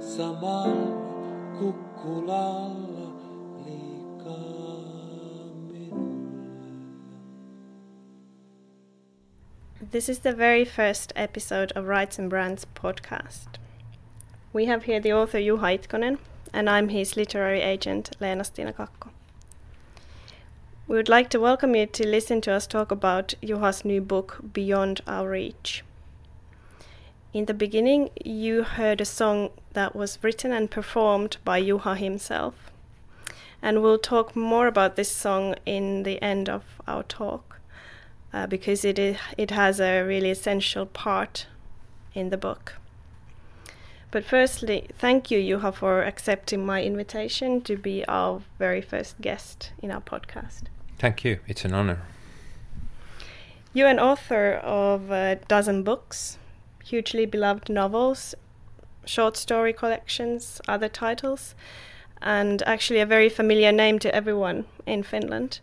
samalla kukkulalla. This is the very first episode of Rights and Brands podcast. We have here the author Juha Itkonen, and I'm his literary agent Leena Stina Kakko. We would like to welcome you to listen to us talk about Juha's new book, Beyond Our Reach. In the beginning, you heard a song that was written and performed by Juha himself. And we'll talk more about this song in the end of our talk uh, because it, is, it has a really essential part in the book. But firstly, thank you, Juha, for accepting my invitation to be our very first guest in our podcast. Thank you. It's an honor. You're an author of a dozen books, hugely beloved novels, short story collections, other titles, and actually a very familiar name to everyone in Finland.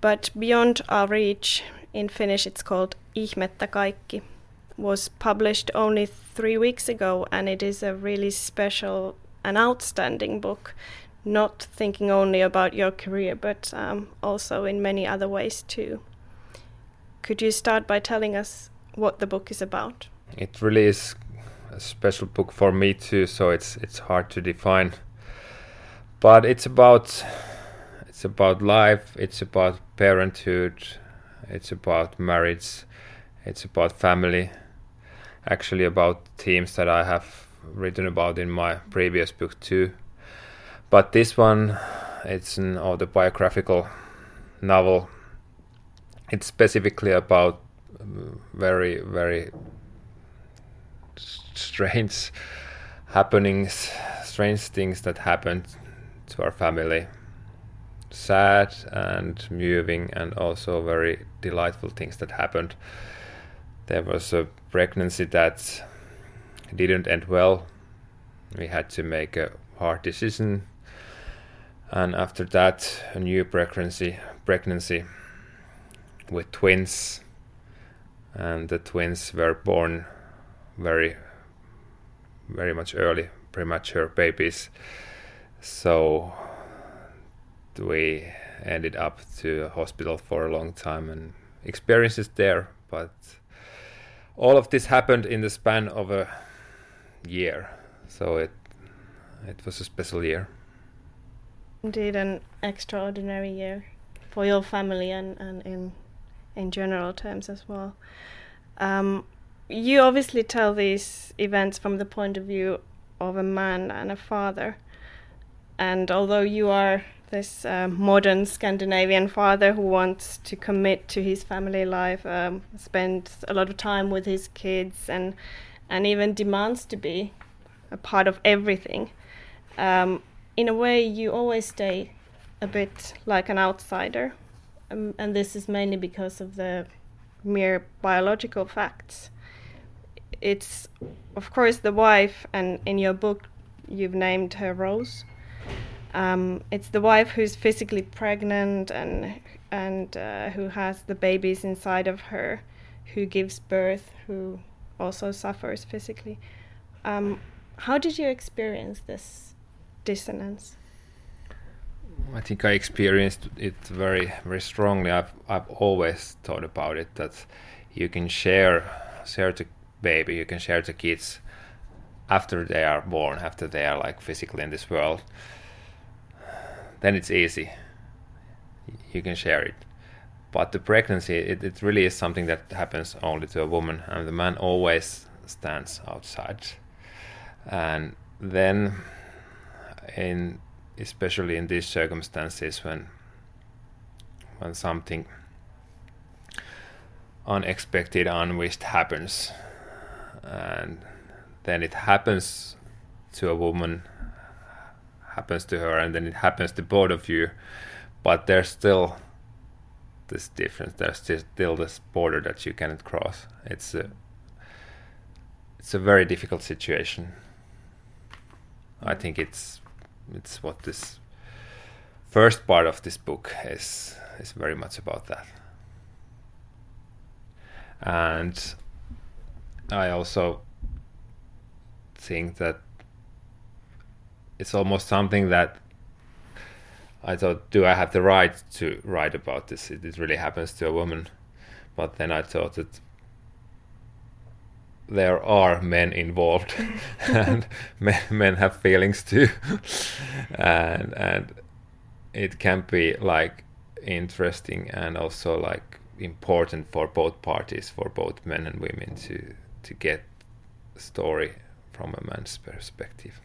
But beyond our reach, in Finnish it's called Ihmettä kaikki, was published only three weeks ago, and it is a really special and outstanding book not thinking only about your career, but um, also in many other ways too. Could you start by telling us what the book is about? It really is a special book for me too, so it's it's hard to define. But it's about it's about life, it's about parenthood, it's about marriage, it's about family. Actually, about themes that I have written about in my previous book too but this one it's an autobiographical novel. It's specifically about um, very very strange happenings strange things that happened to our family. Sad and moving and also very delightful things that happened. There was a pregnancy that didn't end well. We had to make a hard decision and after that a new pregnancy pregnancy with twins. And the twins were born very very much early premature babies. So we ended up to a hospital for a long time and experiences there but all of this happened in the span of a year. So it it was a special year Indeed, an extraordinary year for your family and, and in in general terms as well. Um, you obviously tell these events from the point of view of a man and a father. And although you are this uh, modern Scandinavian father who wants to commit to his family life, um, spends a lot of time with his kids, and and even demands to be a part of everything. Um, in a way, you always stay a bit like an outsider, um, and this is mainly because of the mere biological facts. It's, of course, the wife, and in your book, you've named her Rose. Um, it's the wife who's physically pregnant and and uh, who has the babies inside of her, who gives birth, who also suffers physically. Um, how did you experience this dissonance? I think I experienced it very, very strongly. I've, I've always thought about it that you can share, share the baby, you can share the kids after they are born, after they are like physically in this world. Then it's easy. You can share it. But the pregnancy, it, it really is something that happens only to a woman, and the man always stands outside. And then in especially in these circumstances when when something unexpected unwished happens. And then it happens to a woman happens to her and then it happens to both of you. But there's still this difference. There's still this border that you cannot cross. It's a it's a very difficult situation. I mm. think it's it's what this first part of this book is is very much about that. and I also think that it's almost something that I thought, do I have the right to write about this? It, it really happens to a woman. But then I thought that there are men involved, and men, men have feelings too, and and it can be like interesting and also like important for both parties, for both men and women to to get story from a man's perspective.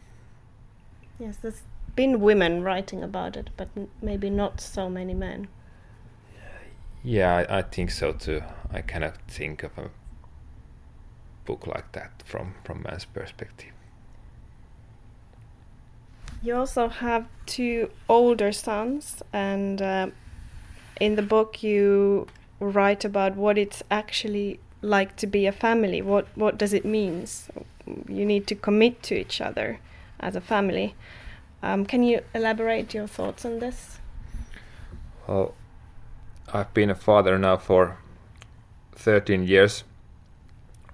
Yes, there's been women writing about it, but maybe not so many men. Yeah, I, I think so too. I cannot think of a book like that from from man's perspective. You also have two older sons, and uh, in the book you write about what it's actually like to be a family. What what does it mean? You need to commit to each other as a family. Um, can you elaborate your thoughts on this? Well, I've been a father now for 13 years,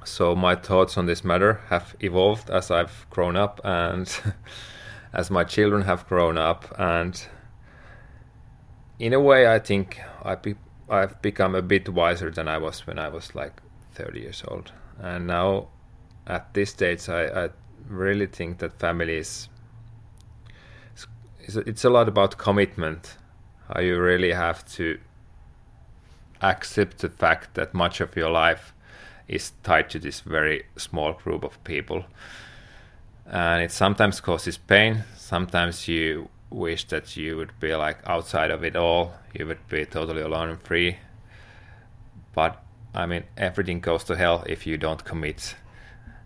so my thoughts on this matter have evolved as I've grown up and as my children have grown up. And in a way, I think I be- I've become a bit wiser than I was when I was like 30 years old. And now, at this stage, I, I really think that family is it's, it's a lot about commitment. How you really have to accept the fact that much of your life is tied to this very small group of people. And it sometimes causes pain. Sometimes you wish that you would be like outside of it all. You would be totally alone and free. But I mean, everything goes to hell if you don't commit.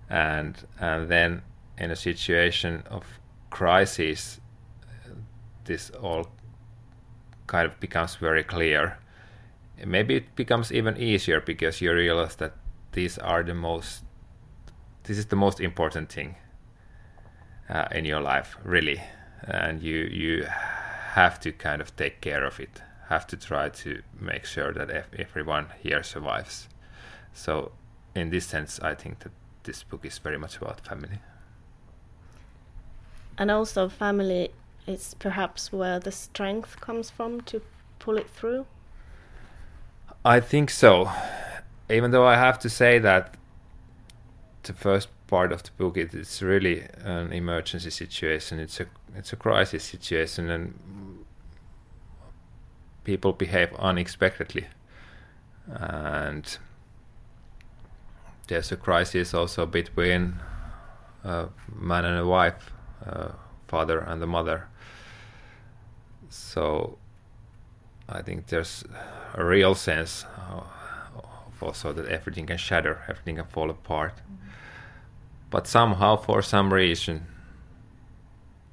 And and then in a situation of crisis, this all kind of becomes very clear. Maybe it becomes even easier because you realize that these are the most, this is the most important thing uh, in your life, really, and you you have to kind of take care of it. Have to try to make sure that everyone here survives. So, in this sense, I think that this book is very much about family. And also, family is perhaps where the strength comes from to pull it through. I think so. Even though I have to say that the first part of the book it, it's really an emergency situation. It's a it's a crisis situation, and people behave unexpectedly, and there's a crisis also between a man and a wife, uh, father and the mother. So I think there's a real sense also that everything can shatter, everything can fall apart. Mm-hmm. But somehow, for some reason,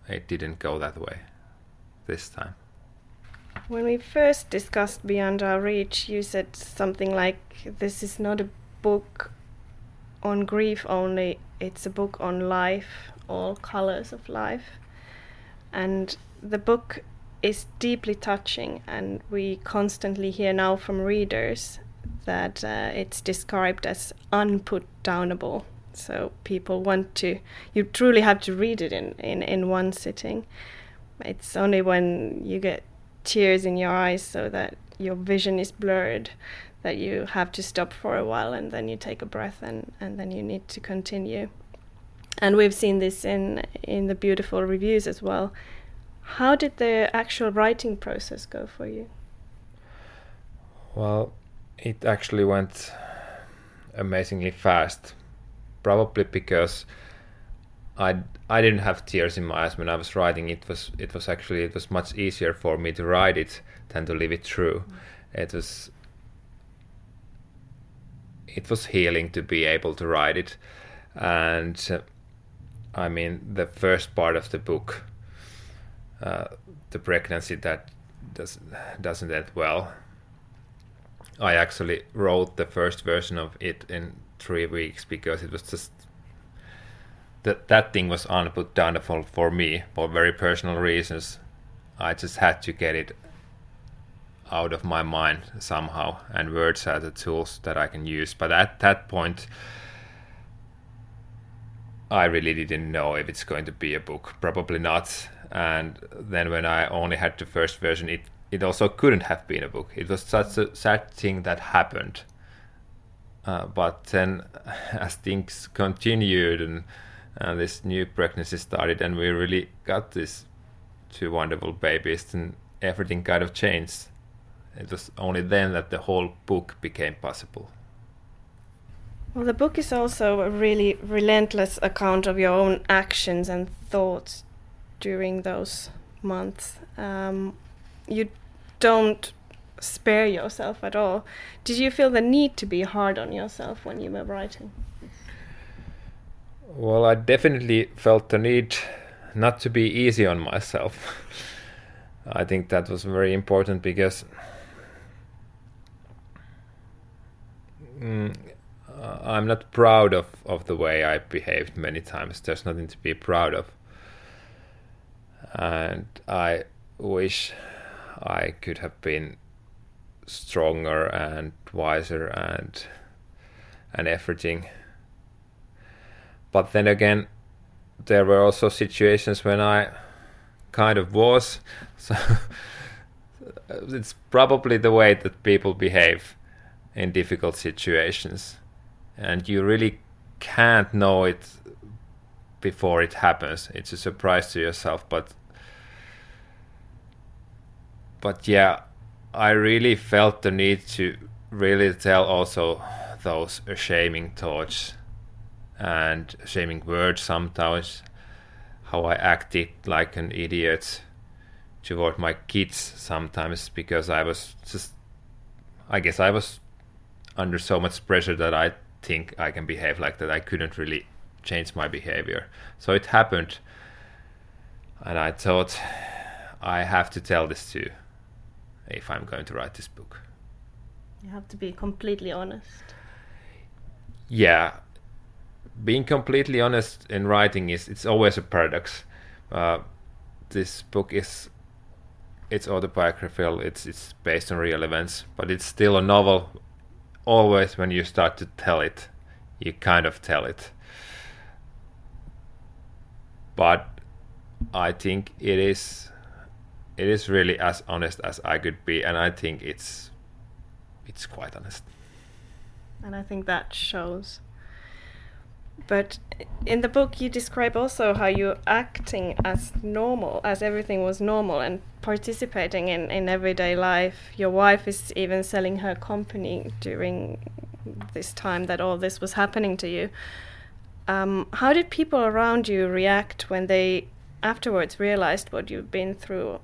it didn't go that way this time. When we first discussed Beyond Our Reach, you said something like, This is not a book on grief only, it's a book on life, all colors of life. And the book is deeply touching, and we constantly hear now from readers that uh, it's described as unput downable. So people want to, you truly have to read it in, in, in one sitting. It's only when you get tears in your eyes so that your vision is blurred that you have to stop for a while and then you take a breath and, and then you need to continue. And we've seen this in in the beautiful reviews as well. How did the actual writing process go for you? Well, it actually went amazingly fast. Probably because I I didn't have tears in my eyes when I was writing. It was it was actually it was much easier for me to write it than to live it through. Mm. It was it was healing to be able to write it, and uh, I mean the first part of the book, uh, the pregnancy that does doesn't end well I actually wrote the first version of it in three weeks because it was just that that thing was unput downable for me for very personal reasons. I just had to get it out of my mind somehow, and words are the tools that I can use. But at that point, I really didn't know if it's going to be a book. Probably not. And then when I only had the first version, it it also couldn't have been a book. It was such a sad thing that happened. Uh, but then, as things continued and uh, this new pregnancy started, and we really got these two wonderful babies, then everything kind of changed. It was only then that the whole book became possible. Well, the book is also a really relentless account of your own actions and thoughts during those months. Um, you don't spare yourself at all. Did you feel the need to be hard on yourself when you were writing? Well, I definitely felt the need not to be easy on myself. I think that was very important because mm, I'm not proud of, of the way I behaved many times. There's nothing to be proud of. And I wish I could have been stronger and wiser and and everything. But then again, there were also situations when I kind of was. So uh, it's probably the way that people behave in difficult situations, and you really can't know it before it happens. It's a surprise to yourself, but but yeah, I really felt the need to really tell also those shaming thoughts and shaming words sometimes how I acted like an idiot toward my kids sometimes because I was just I guess I was under so much pressure that I think I can behave like that. I couldn't really change my behavior. So it happened and I thought I have to tell this to if I'm going to write this book. You have to be completely honest. Yeah, being completely honest in writing is it's always a paradox. Uh, this book is it's autobiographical. It's it's based on real events, but it's still a novel. Always, when you start to tell it, you kind of tell it. But I think it is it is really as honest as I could be, and I think it's it's quite honest. And I think that shows. But in the book, you describe also how you're acting as normal, as everything was normal, and participating in, in everyday life. Your wife is even selling her company during this time that all this was happening to you. Um, how did people around you react when they afterwards realized what you've been through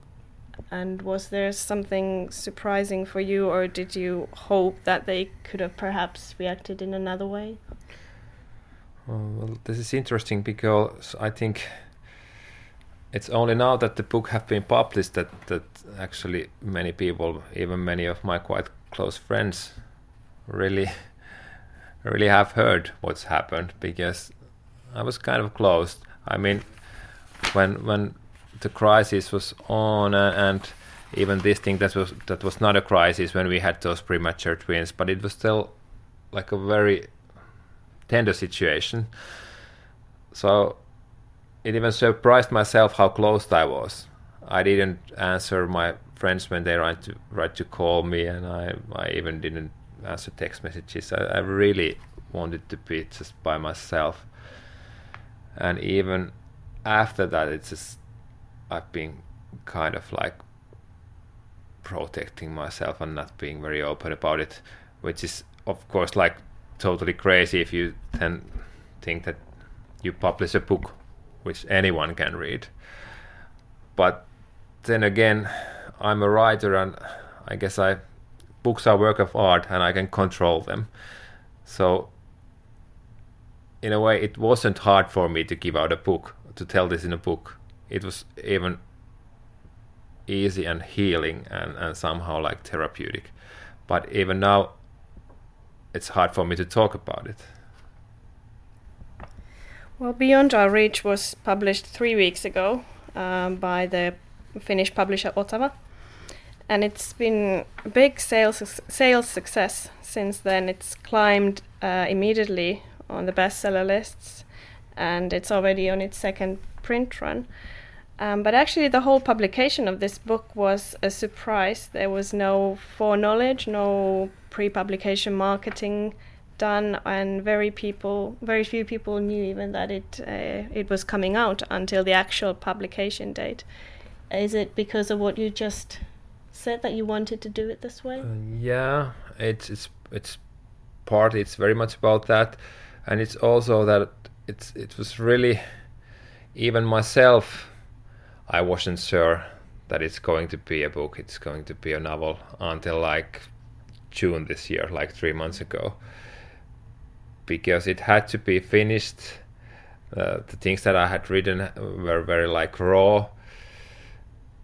and was there something surprising for you, or did you hope that they could have perhaps reacted in another way? well, this is interesting because I think it's only now that the book have been published that that actually many people, even many of my quite close friends, really, really have heard what's happened because I was kind of closed. I mean, when when the crisis was on, uh, and even this thing that was that was not a crisis when we had those premature twins, but it was still like a very tender situation. So it even surprised myself how close I was. I didn't answer my friends when they tried to tried to call me, and I I even didn't answer text messages. I, I really wanted to be just by myself, and even after that, it's just I've been kind of like protecting myself and not being very open about it, which is of course like totally crazy if you then think that you publish a book which anyone can read. But then again, I'm a writer and I guess I books are work of art and I can control them. So in a way it wasn't hard for me to give out a book, to tell this in a book it was even easy and healing and, and somehow like therapeutic. But even now, it's hard for me to talk about it. Well, Beyond Our Reach was published three weeks ago um, by the Finnish publisher Otava. and it's been a big sales sales success since then. It's climbed uh, immediately on the bestseller lists, and it's already on its second print run. Um, but actually, the whole publication of this book was a surprise. There was no foreknowledge, no pre-publication marketing done, and very people, very few people knew even that it uh, it was coming out until the actual publication date. Is it because of what you just said that you wanted to do it this way? Uh, yeah, it's it's it's part. It's very much about that, and it's also that it's it was really even myself. I wasn't sure that it's going to be a book. It's going to be a novel until like June this year, like three months ago, because it had to be finished. Uh, the things that I had written were very like raw,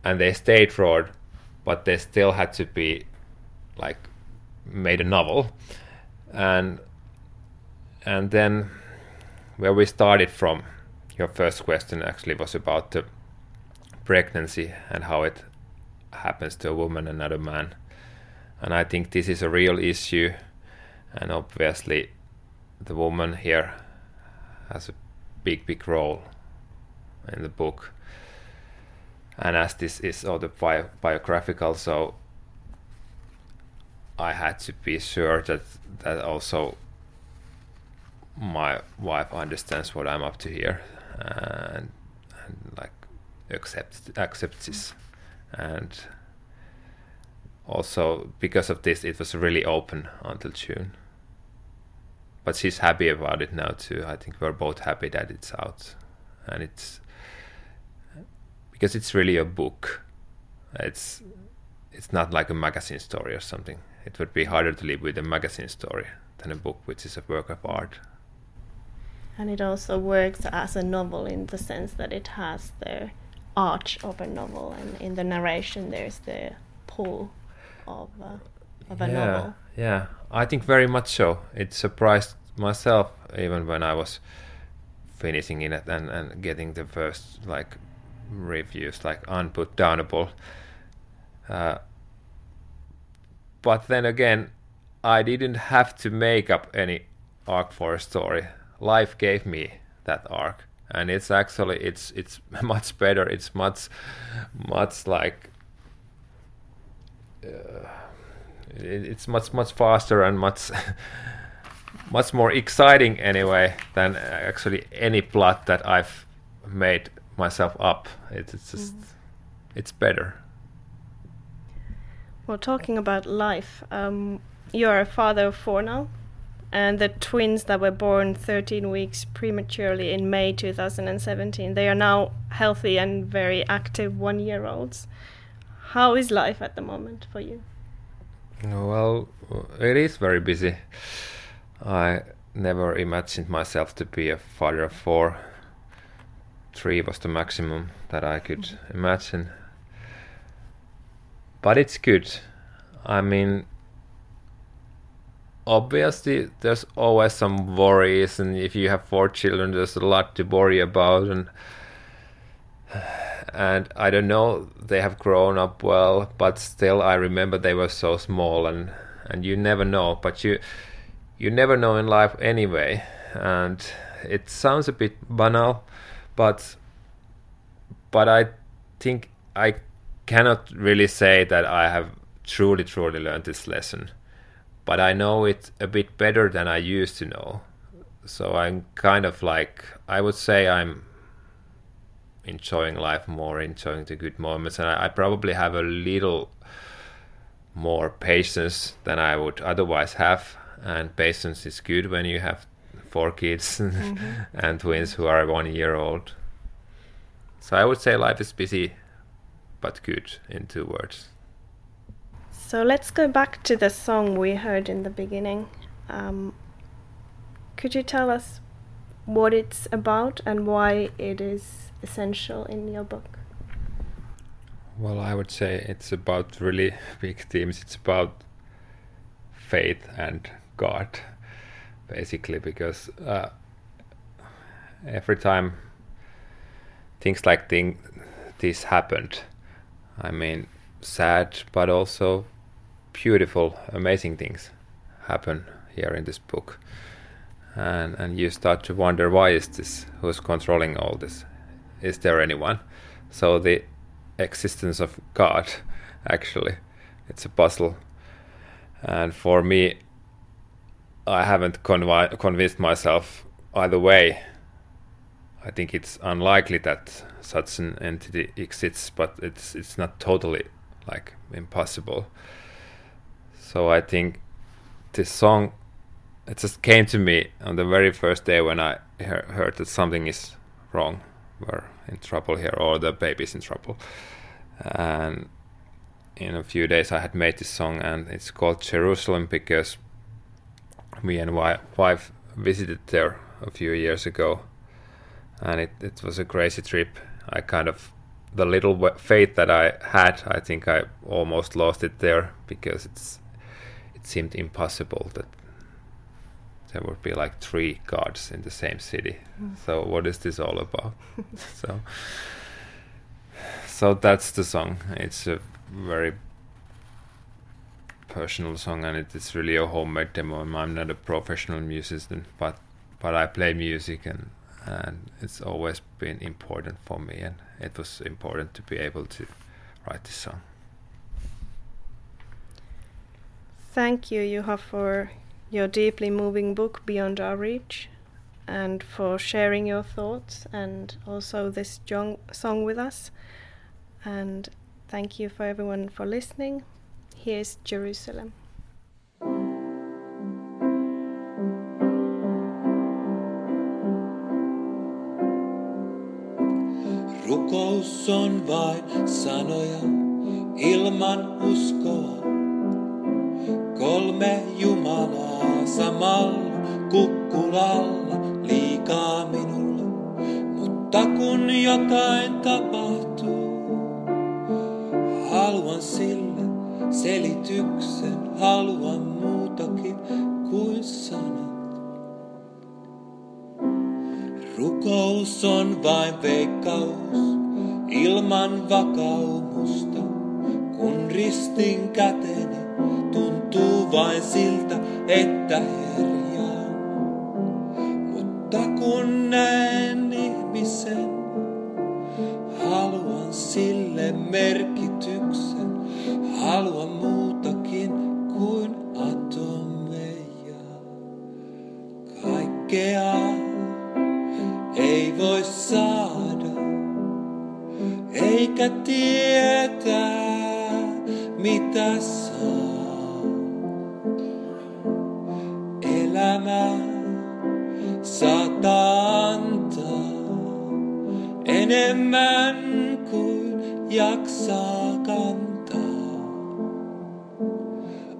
and they stayed raw but they still had to be like made a novel and and then where we started from your first question actually was about the pregnancy and how it happens to a woman and not a man. And i think this is a real issue and obviously the woman here has a big big role in the book. And as this is all the biographical, so I had to be sure that that also my wife understands what I'm up to here and, and like accepts accepts this and also because of this it was really open until June but she's happy about it now too I think we're both happy that it's out and it's because it's really a book. It's it's not like a magazine story or something. It would be harder to live with a magazine story than a book, which is a work of art. And it also works as a novel in the sense that it has the arch of a novel, and in the narration there's the pull of a, of a yeah, novel. Yeah, I think very much so. It surprised myself even when I was finishing it and, and getting the first like reviews like unputdownable. Uh, but then again, I didn't have to make up any arc for a story. Life gave me that arc, and it's actually it's it's much better. It's much much like uh, it, it's much much faster and much much more exciting anyway than actually any plot that I've made myself up. It, it's just mm. it's better. Well, talking about life, um, you are a father of four now, and the twins that were born 13 weeks prematurely in May 2017, they are now healthy and very active one-year-olds. How is life at the moment for you? Well, it is very busy. I never imagined myself to be a father of four three was the maximum that I could mm-hmm. imagine. But it's good. I mean, obviously, there's always some worries, and if you have four children, there's a lot to worry about, and and I don't know, they have grown up well, but still, I remember they were so small, and and you never know, but you you never know in life anyway, and it sounds a bit banal but but I think I cannot really say that I have truly truly learned this lesson but I know it a bit better than I used to know so I'm kind of like I would say I'm enjoying life more enjoying the good moments and I, I probably have a little more patience than I would otherwise have and patience is good when you have four kids mm-hmm. and twins who are one year old. So I would say life is busy but good in two words. So let's go back to the song we heard in the beginning. Um, could you tell us what it's about and why it is essential in your book? Well, I would say it's about really big themes. It's about faith and God basically because uh, every time things like thing, this happened, I mean, sad but also beautiful, amazing things happen here in this book. And and you start to wonder why is this? Who's controlling all this? Is there anyone? So the existence of God, actually, it's a puzzle. And for me, I haven't convi- convinced myself either way. I think it's unlikely that such an entity exists, but it's it's not totally like impossible. So I think this song it just came to me on the very first day when I he- heard that something is wrong, we're in trouble here, or the baby's in trouble. And in a few days, I had made this song, and it's called Jerusalem because me and my wife visited there a few years ago, and it, it was a crazy trip. I kind of the little faith that I had, I think I almost lost it there because it's it seemed impossible that there would be like three gods in the same city. So what is this all about? so so that's the song. It's a very personal song and it is really a homemade demo. I'm not a professional musician, but but I play music and and it's always been important for me and it was important to be able to write this song. Thank you, Juha, for your deeply moving book, Beyond Our Reach, and for sharing your thoughts and also this song with us. And thank you for everyone for listening. Here's Jerusalem. Rukous on vain sanoja ilman uskoa. Kolme Jumalaa samalla kukkulalla liikaa minulle. Mutta kun jotain tapahtuu, haluan sille selityksen, haluan muutakin kuin sanat. Rukous on vain veikkaus ilman vakaumusta, kun ristin käteni vain siltä, että herjaan. Mutta kun näen ihmisen, haluan sille merkityksen, haluan muutakin kuin atomeja. Kaikkea ei voi saada, eikä tietää mitä saa. Jaksaa kantaa.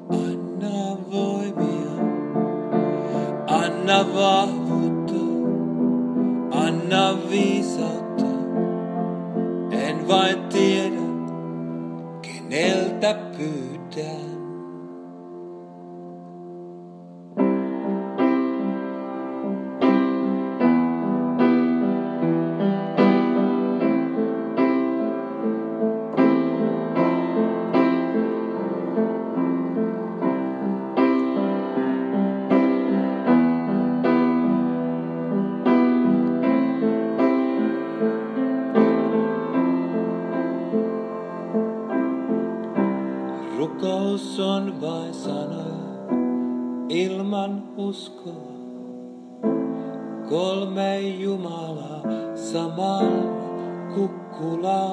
Anna voimia, Rukous on vain sanoja ilman uskoa. Kolme Jumalaa samalla kukkulalla